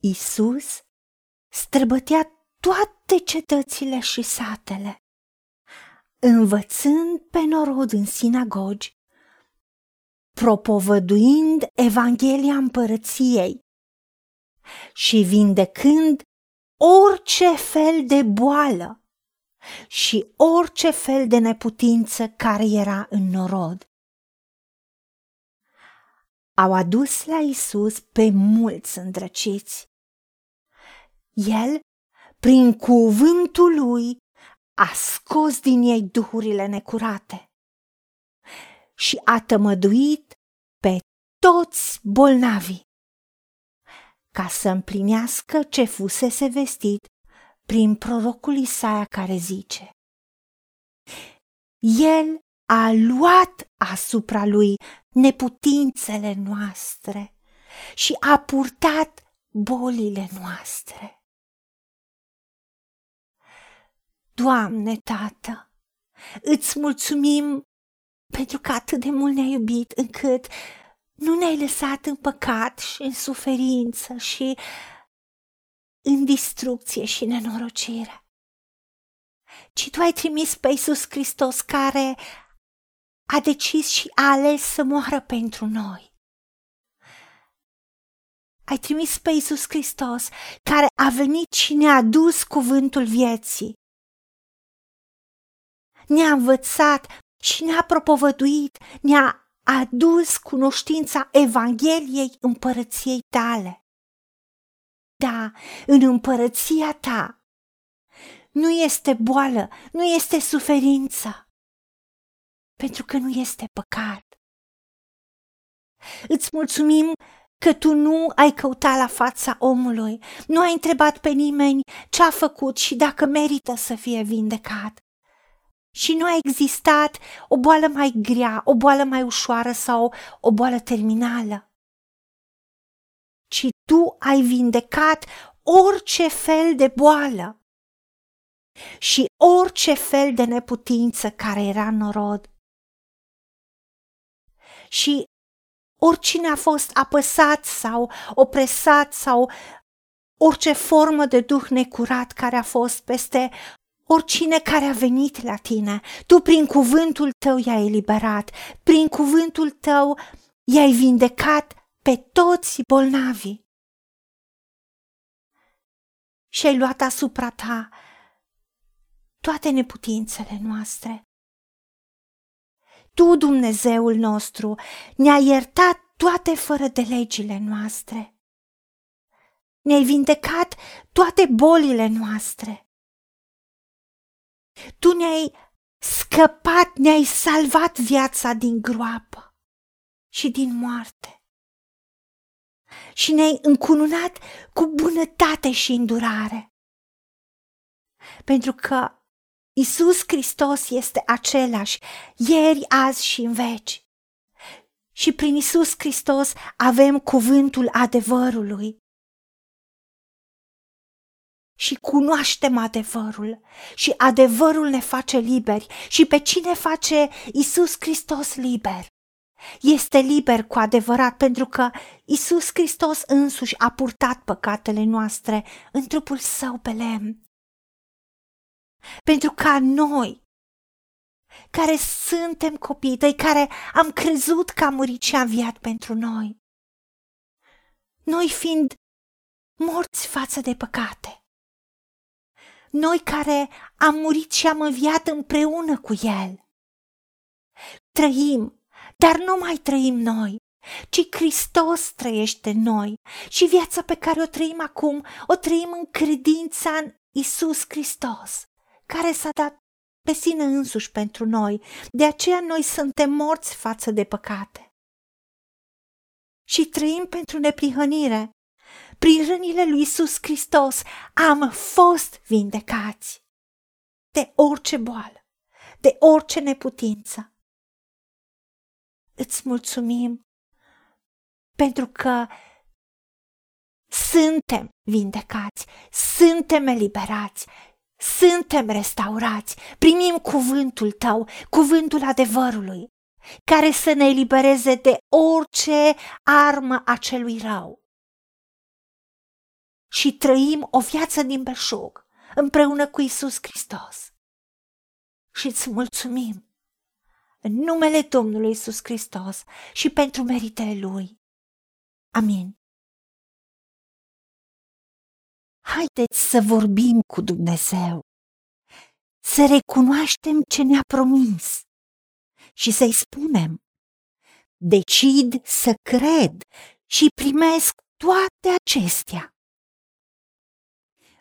Isus străbătea toate cetățile și satele, învățând pe norod în sinagogi, propovăduind Evanghelia împărăției și vindecând orice fel de boală și orice fel de neputință care era în norod. Au adus la Isus pe mulți îndrăciți. El, prin cuvântul lui, a scos din ei duhurile necurate și a tămăduit pe toți bolnavii, ca să împlinească ce fusese vestit prin prorocul Isaia care zice El a luat asupra lui neputințele noastre și a purtat bolile noastre. Doamne, Tată, îți mulțumim pentru că atât de mult ne-ai iubit încât nu ne-ai lăsat în păcat și în suferință și în distrucție și nenorocire, ci Tu ai trimis pe Iisus Hristos care a decis și a ales să moară pentru noi. Ai trimis pe Iisus Hristos care a venit și ne-a adus cuvântul vieții. Ne-a învățat și ne-a propovăduit, ne-a adus cunoștința Evangheliei împărăției tale. Da, în împărăția ta nu este boală, nu este suferință, pentru că nu este păcat. Îți mulțumim că tu nu ai căutat la fața omului, nu ai întrebat pe nimeni ce a făcut și dacă merită să fie vindecat. Și nu a existat o boală mai grea, o boală mai ușoară sau o boală terminală. Ci tu ai vindecat orice fel de boală și orice fel de neputință care era în norod. Și oricine a fost apăsat sau opresat sau orice formă de duh necurat care a fost peste oricine care a venit la tine, tu prin cuvântul tău i-ai eliberat, prin cuvântul tău i-ai vindecat pe toți bolnavii. Și ai luat asupra ta toate neputințele noastre. Tu, Dumnezeul nostru, ne-ai iertat toate fără de legile noastre. Ne-ai vindecat toate bolile noastre. Tu ne-ai scăpat, ne-ai salvat viața din groapă și din moarte. Și ne-ai încununat cu bunătate și îndurare. Pentru că Isus Hristos este același ieri, azi și în veci. Și prin Isus Hristos avem cuvântul adevărului și cunoaștem adevărul și adevărul ne face liberi și pe cine face Isus Hristos liber? Este liber cu adevărat pentru că Isus Hristos însuși a purtat păcatele noastre în trupul său pe lemn. Pentru ca noi, care suntem copii tăi, care am crezut că a murit și a înviat pentru noi, noi fiind morți față de păcate, noi care am murit și am înviat împreună cu El. Trăim, dar nu mai trăim noi, ci Hristos trăiește în noi și viața pe care o trăim acum, o trăim în credința în Isus Hristos, care s-a dat pe sine însuși pentru noi, de aceea noi suntem morți față de păcate. Și trăim pentru neprihănire, prin rănile lui Isus Hristos am fost vindecați de orice boală, de orice neputință. Îți mulțumim pentru că suntem vindecați, suntem eliberați, suntem restaurați, primim cuvântul tău, cuvântul adevărului, care să ne elibereze de orice armă a celui rău și trăim o viață din belșug împreună cu Isus Hristos. Și îți mulțumim în numele Domnului Isus Hristos și pentru meritele Lui. Amin. Haideți să vorbim cu Dumnezeu, să recunoaștem ce ne-a promis și să-i spunem, decid să cred și primesc toate acestea.